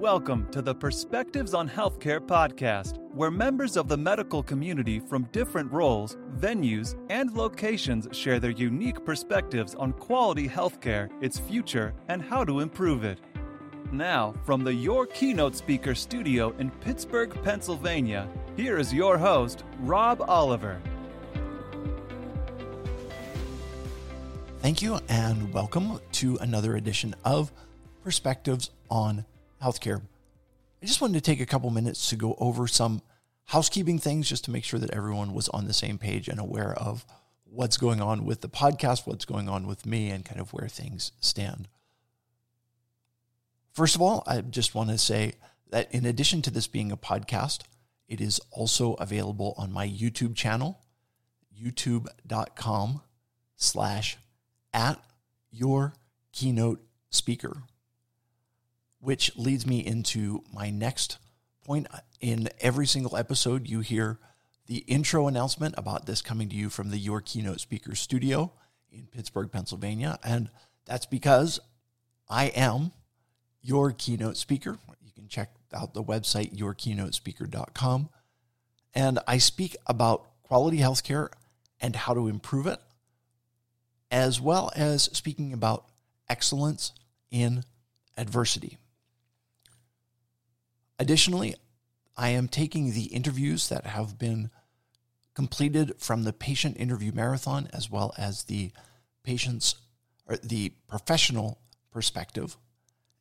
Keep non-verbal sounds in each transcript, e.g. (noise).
Welcome to the Perspectives on Healthcare podcast, where members of the medical community from different roles, venues, and locations share their unique perspectives on quality healthcare, its future, and how to improve it. Now, from the Your Keynote Speaker studio in Pittsburgh, Pennsylvania, here is your host, Rob Oliver. Thank you, and welcome to another edition of Perspectives on Healthcare. I just wanted to take a couple minutes to go over some housekeeping things just to make sure that everyone was on the same page and aware of what's going on with the podcast, what's going on with me, and kind of where things stand. First of all, I just want to say that in addition to this being a podcast, it is also available on my YouTube channel, youtube.com slash at your keynote speaker, which leads me into my next point. In every single episode, you hear the intro announcement about this coming to you from the Your Keynote Speaker studio in Pittsburgh, Pennsylvania. And that's because I am your keynote speaker. You can check out the website, yourkeynotespeaker.com. And I speak about quality healthcare and how to improve it as well as speaking about excellence in adversity. Additionally, I am taking the interviews that have been completed from the patient interview marathon as well as the patient's or the professional perspective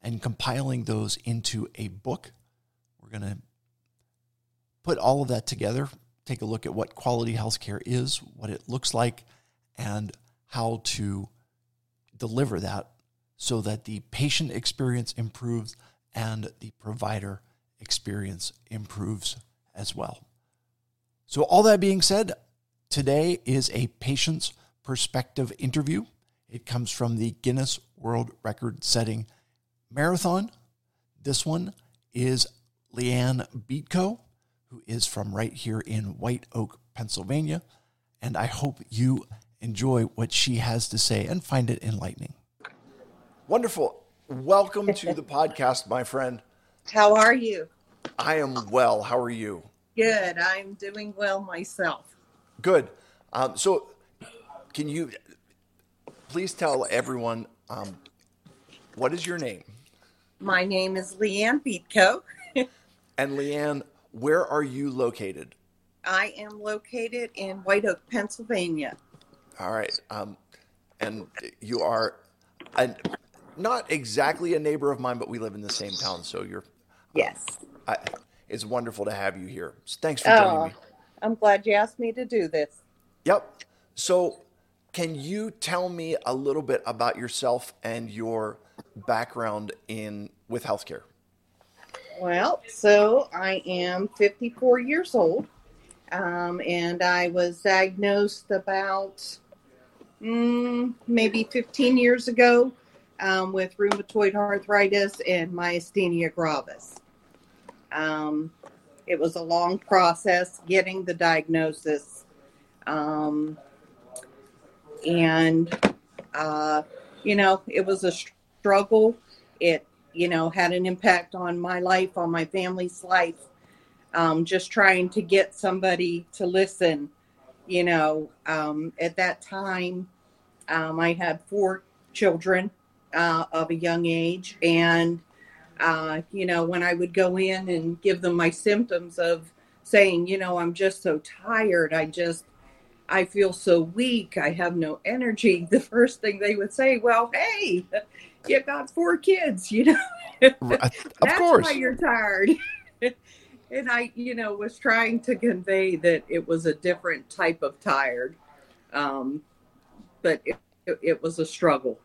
and compiling those into a book. We're going to put all of that together, take a look at what quality healthcare is, what it looks like, and how to deliver that so that the patient experience improves and the provider experience improves as well. So, all that being said, today is a patient's perspective interview. It comes from the Guinness World Record setting marathon. This one is LeeAnn Beitko, who is from right here in White Oak, Pennsylvania. And I hope you enjoy what she has to say and find it enlightening. Wonderful. Welcome to the (laughs) podcast, my friend. How are you? I am well. How are you? Good. I'm doing well myself. Good. Um, so, can you please tell everyone um, what is your name? My name is LeeAnn Beitko. (laughs) and LeeAnn, where are you located? I am located in White Oak, Pennsylvania. All right. Um, and you are a, not exactly a neighbor of mine, but we live in the same town. So you're. Yes. I, it's wonderful to have you here. Thanks for joining oh, me. I'm glad you asked me to do this. Yep. So, can you tell me a little bit about yourself and your background in with healthcare? Well, so I am 54 years old, um, and I was diagnosed about mm, maybe 15 years ago um, with rheumatoid arthritis and myasthenia gravis. Um, it was a long process getting the diagnosis. Um, and, uh, you know, it was a struggle. It, you know, had an impact on my life, on my family's life. Um, just trying to get somebody to listen. You know, um, at that time, um, I had four children uh, of a young age, and uh, you know, when I would go in and give them my symptoms of saying, you know, I'm just so tired, I just, I feel so weak, I have no energy. (laughs) The first thing they would say, well, hey, you got four kids, you know, (laughs) of that's course why you're tired. (laughs) and I, you know, was trying to convey that it was a different type of tired. Um, but it, it, it was a struggle.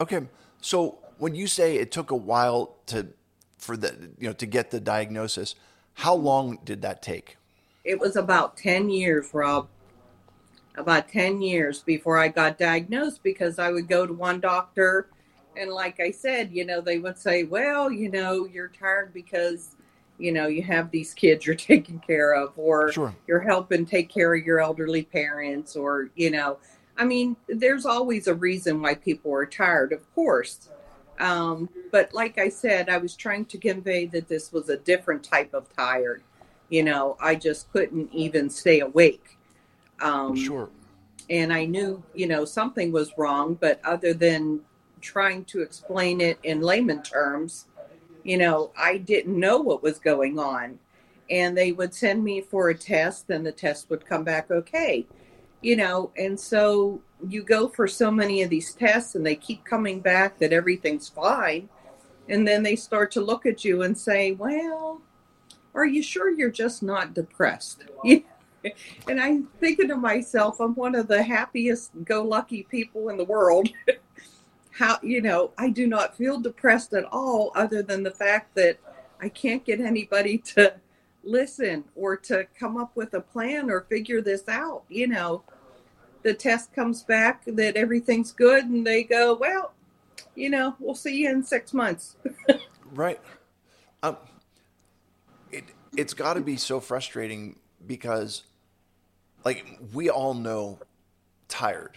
Okay. So when you say it took a while to for the you know to get the diagnosis, how long did that take? It was about 10 years, Rob. About 10 years before I got diagnosed because I would go to one doctor and like I said, you know, they would say, "Well, you know, you're tired because you know you have these kids you're (laughs) taking care of or sure. you're helping take care of your elderly parents or you know I mean, there's always a reason why people are tired, of course. Um, but like I said, I was trying to convey that this was a different type of tired. You know, I just couldn't even stay awake. Um, Sure. and I knew, you know, something was wrong, but other than trying to explain it in layman terms, you know, I didn't know what was going on. And they would send me for a test, and the test would come back okay, you know. And so you go for so many of these tests, and they keep coming back that everything's fine. And then they start to look at you and say, Well, are you sure you're just not depressed? (laughs) and I'm thinking to myself, I'm one of the happiest go lucky people in the world. (laughs) How, you know, I do not feel depressed at all, other than the fact that I can't get anybody to listen or to come up with a plan or figure this out. You know, the test comes back that everything's good, and they go, well, you know, we'll see you in six months. (laughs) Right. Um, it it's got to be so frustrating because, like, we all know tired,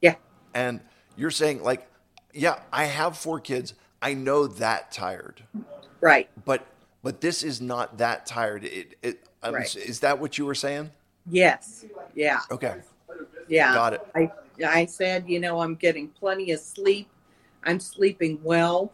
yeah. and you're saying like, yeah, I have four kids. I know that tired, Right. but but this is not that tired. It it Right. is that what you were saying? Yes. Yeah. Okay, Yeah. got it. I I said, you know, I'm getting plenty of sleep. I'm sleeping well,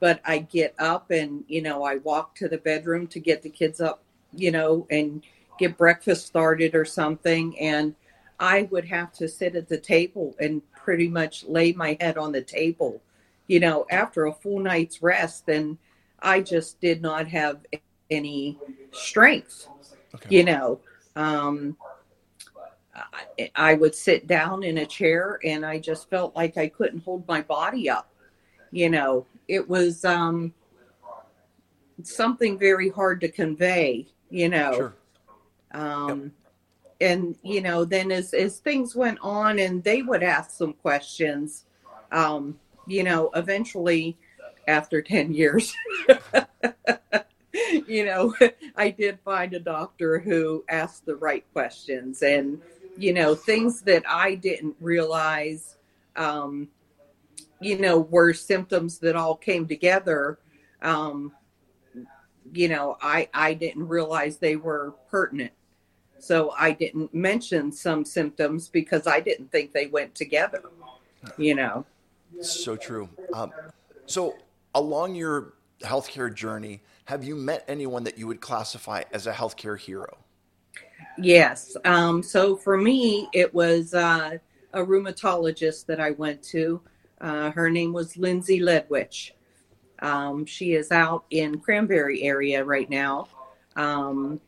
but I get up and, you know, I walk to the bedroom to get the kids up, you know, and get breakfast started or something and I would have to sit at the table and pretty much lay my head on the table, you know, after a full night's rest and I just did not have any strength, Okay. you know. Um I, I would sit down in a chair and I just felt like I couldn't hold my body up. You know, it was um, something very hard to convey, you know. Sure. Um, And, you know, then as, as things went on and they would ask some questions, um, you know, eventually after 10 years, (laughs) you know, I did find a doctor who asked the right questions and, you know, things that I didn't realize, um, you know, were symptoms that all came together. Um, you know, I, I didn't realize they were pertinent. So I didn't mention some symptoms because I didn't think they went together, you know. So true. Um, so, along your healthcare journey, have you met anyone that you would classify as a healthcare hero? Yes. Um, so for me, it was uh, a rheumatologist that I went to. Uh, her name was Lindsay Ledwich. Um, she is out in Cranberry area right now. Um,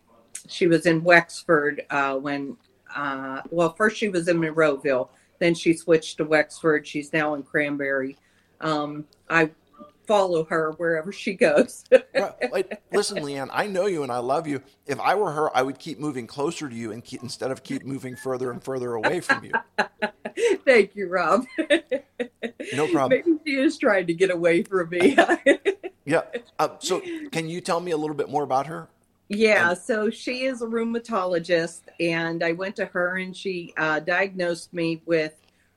she was in Wexford uh, when, uh, well, first she was in Monroeville, then she switched to Wexford. She's now in Cranberry. Um, I follow her wherever she goes. (laughs) Right. Like, listen, LeeAnn, I know you and I love you. If I were her, I would keep moving closer to you and keep, instead of keep moving further and further away from you. (laughs) Thank you, Rob. No problem. Maybe she is trying to get away from me. (laughs) Yeah. Uh, so, can you tell me a little bit more about her? yeah, so she is a rheumatologist, and I went to her and she uh, diagnosed me with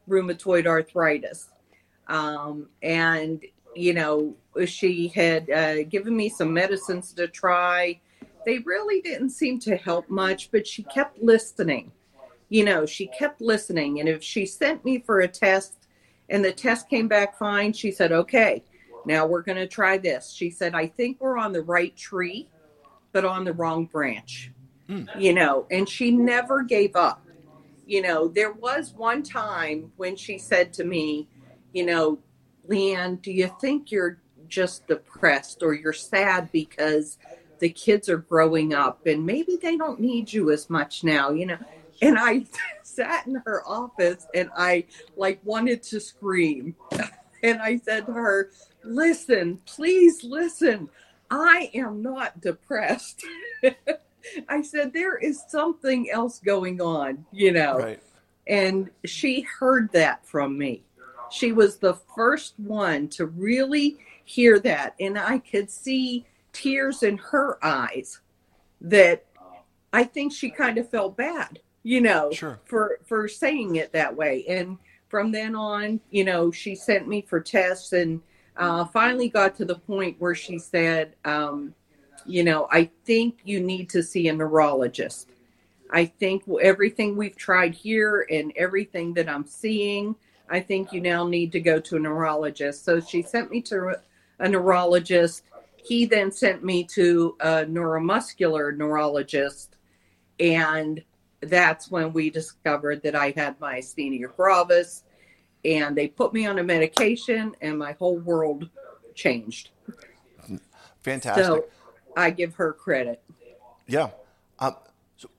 rheumatoid arthritis. Um, and, you know, she had uh, given me some medicines to try. They really didn't seem to help much, but she kept listening. You know, she kept listening. And if she sent me for a test and the test came back fine, she said, okay, now we're going to try this. She said, I think we're on the right tree, but on the wrong branch. You know, and she never gave up. You know, there was one time when she said to me, you know, LeeAnn, do you think you're just depressed or you're sad because the kids are growing up and maybe they don't need you as much now, you know? And I (laughs) sat in her office and I like wanted to scream. (laughs) And I said to her, listen, please listen. I am not depressed. (laughs) I said, there is something else going on, you know. Right. And she heard that from me. She was the first one to really hear that. And I could see tears in her eyes that I think she kind of felt bad, you know, Sure. for, for saying it that way. And from then on, you know, she sent me for tests and uh, finally got to the point where she said, um, you know, I think you need to see a neurologist. I think everything we've tried here and everything that I'm seeing, I think you now need to go to a neurologist. So she sent me to a neurologist. He then sent me to a neuromuscular neurologist. And that's when we discovered that I had myasthenia gravis. And they put me on a medication, and my whole world changed. Fantastic. So I give her credit. Yeah. Um, so,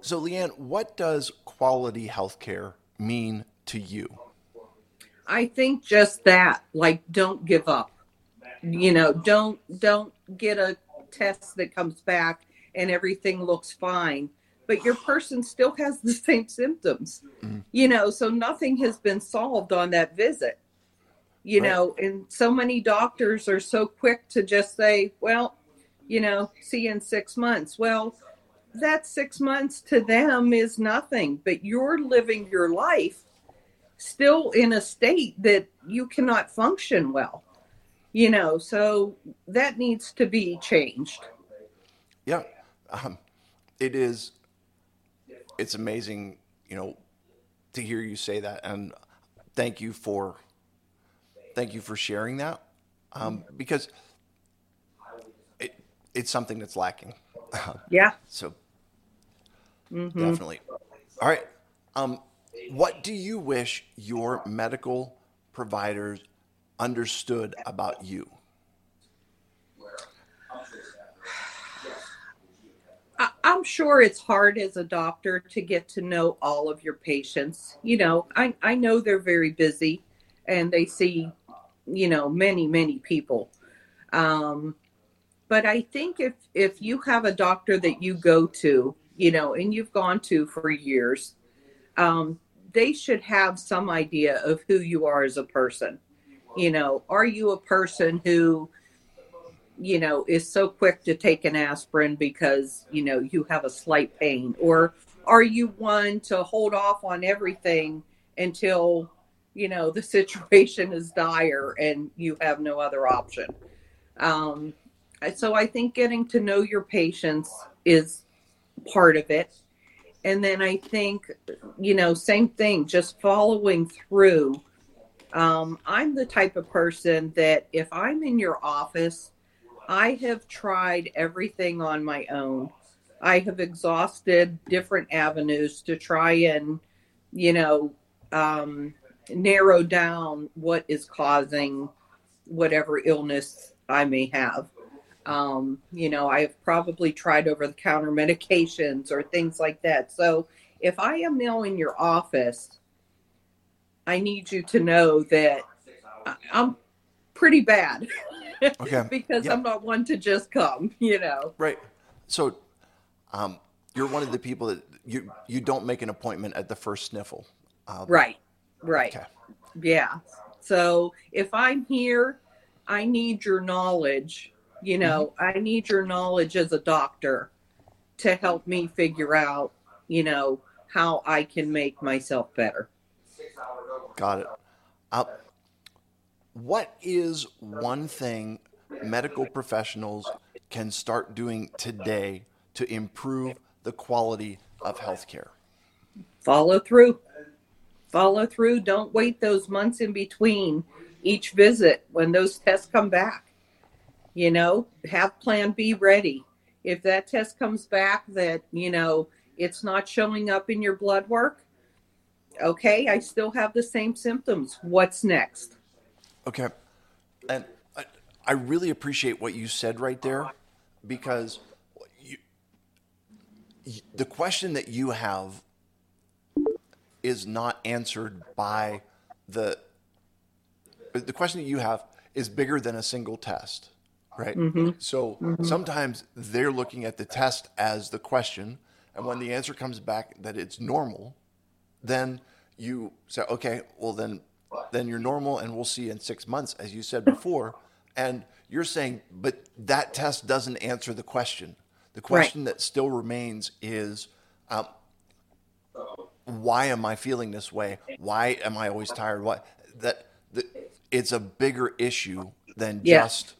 so, LeeAnn, what does quality healthcare mean to you? I think just that, like, don't give up. You know, don't don't get a test that comes back and everything looks fine, but your person still has the (laughs) same symptoms. Mm-hmm. You know, so nothing has been solved on that visit. You right. know, and so many doctors are so quick to just say, "Well, you know, see you in six months." Well, that six months to them is nothing, but you're living your life still in a state that you cannot function well you know so that needs to be changed. Yeah um, it is it's amazing you know to hear you say that and thank you for thank you for sharing that um, because it, it's something that's lacking. (laughs) Yeah. So mm-hmm. definitely. All right um, what do you wish your medical providers understood about you? I'm sure it's hard as a doctor to get to know all of your patients. You know, I, I know they're very busy and they see, you know, many, many people. Um, but I think if if you have a doctor that you go to, you know, and you've gone to for years, um, they should have some idea of who you are as a person. You know, are you a person who, you know, is so quick to take an aspirin because, you know, you have a slight pain? Or are you one to hold off on everything until, you know, the (laughs) situation is dire and you have no other option? Um, so I think getting to know your patients is part of it and then I think, you know, same thing, just following through. Um, I'm the type of person that if I'm in your office, I have tried everything on my own. I have exhausted different avenues to try and, you know, um, narrow down what is causing whatever illness I may have. Um, you know, I've probably tried over the counter medications or things like that. So if I am now in your office, I need you to know that I'm pretty bad. Okay. (laughs) because yep. I'm not one to just come, you know. Right. So um, you're one of the people that you you don't make an appointment at the first sniffle. Um, right. Right. Okay. Yeah. So if I'm here, I need your knowledge you know, mm-hmm. I need your knowledge as a doctor to help me figure out, you know, how I can make myself better. Got it. Uh, what is one thing medical professionals can start doing today to improve the quality of healthcare? Follow through. Follow through. Don't wait those months in between each visit when those tests come back you know, have plan B ready. If that test comes back that, you know, it's not showing up in your blood work, okay, I still have the same symptoms. What's next? Okay. And I, I really appreciate what you said right there because you, the question that you have is not answered by the the question that you have is bigger than a single test right? Mm-hmm. So mm-hmm. sometimes they're looking at the test as the question, and when the answer comes back that it's normal, then you say, okay, well then, then you're normal, and we'll see in six months, as you said before. And you're saying, but that test doesn't answer the question. The question right. that still remains is, um, why am I feeling this way? Why am I always tired? Why that, that it's a bigger issue than Yeah. just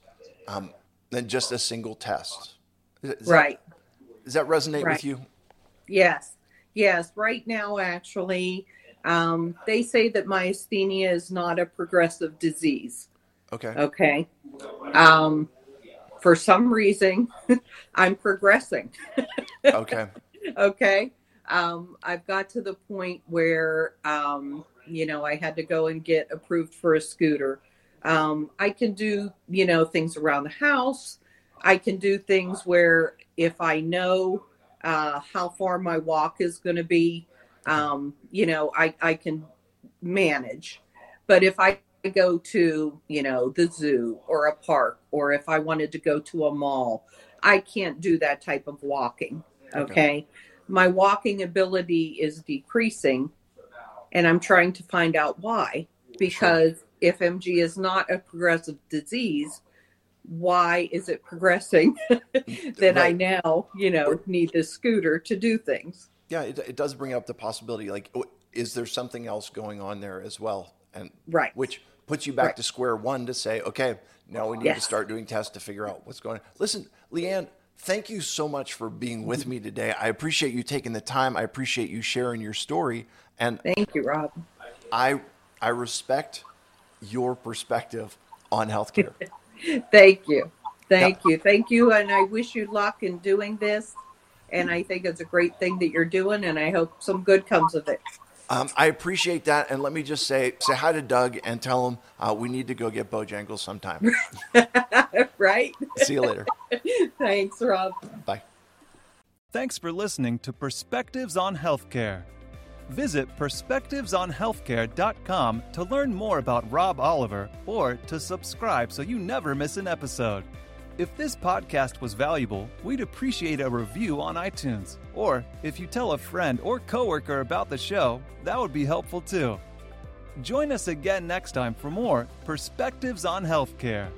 um, than just a single test. Is that- right. does that resonate Right. with you? Yes, yes. Right now, actually, um, they say that myasthenia is not a progressive disease. Okay. Okay. Um, for some reason, (laughs) I'm progressing. (laughs) Okay. okay. Um, I've got to the point where, um, you know, I had to go and get approved for a scooter. Um, I can do, you know, things around the house. I can do things where if I know uh, how far my walk is going to be, um, you know, I, I can manage. But if I go to, you know, the zoo or a park, or if I wanted to go to a mall, I can't do that type of walking. Okay. Okay. My walking ability is decreasing, and I'm trying to find out why. Because if MG is not a progressive disease, why is it progressing (laughs) that I now, you know, need this scooter to do things? Yeah, it, it does bring up the possibility. Like, oh, is there something else going on there as well? And Right. which puts you back Right. to square one to say, okay, now we need to start doing tests to figure out what's going on. Listen, LeeAnn, thank you so much for being with mm-hmm. me today. I appreciate you taking the time. I appreciate you sharing your story, and Thank you, Rob. I I respect your perspective on healthcare. (laughs) Thank you. Thank you. Thank you. And I wish you luck in doing this. And I think it's a great thing that you're doing, and I hope some good comes of it. Um, I appreciate that, and let me just say say hi to Doug and tell him uh, we need to go get Bojangles sometime. (laughs) right? See you later. (laughs) Thanks, Rob. Bye. Thanks for listening to Perspectives on Healthcare. Visit perspectivesonhealthcare.com to learn more about Rob Oliver or to subscribe so you never miss an episode. If this podcast was valuable, we'd appreciate a review on iTunes. Or if you tell a friend or coworker about the show, that would be helpful too. Join us again next time for more Perspectives on Healthcare.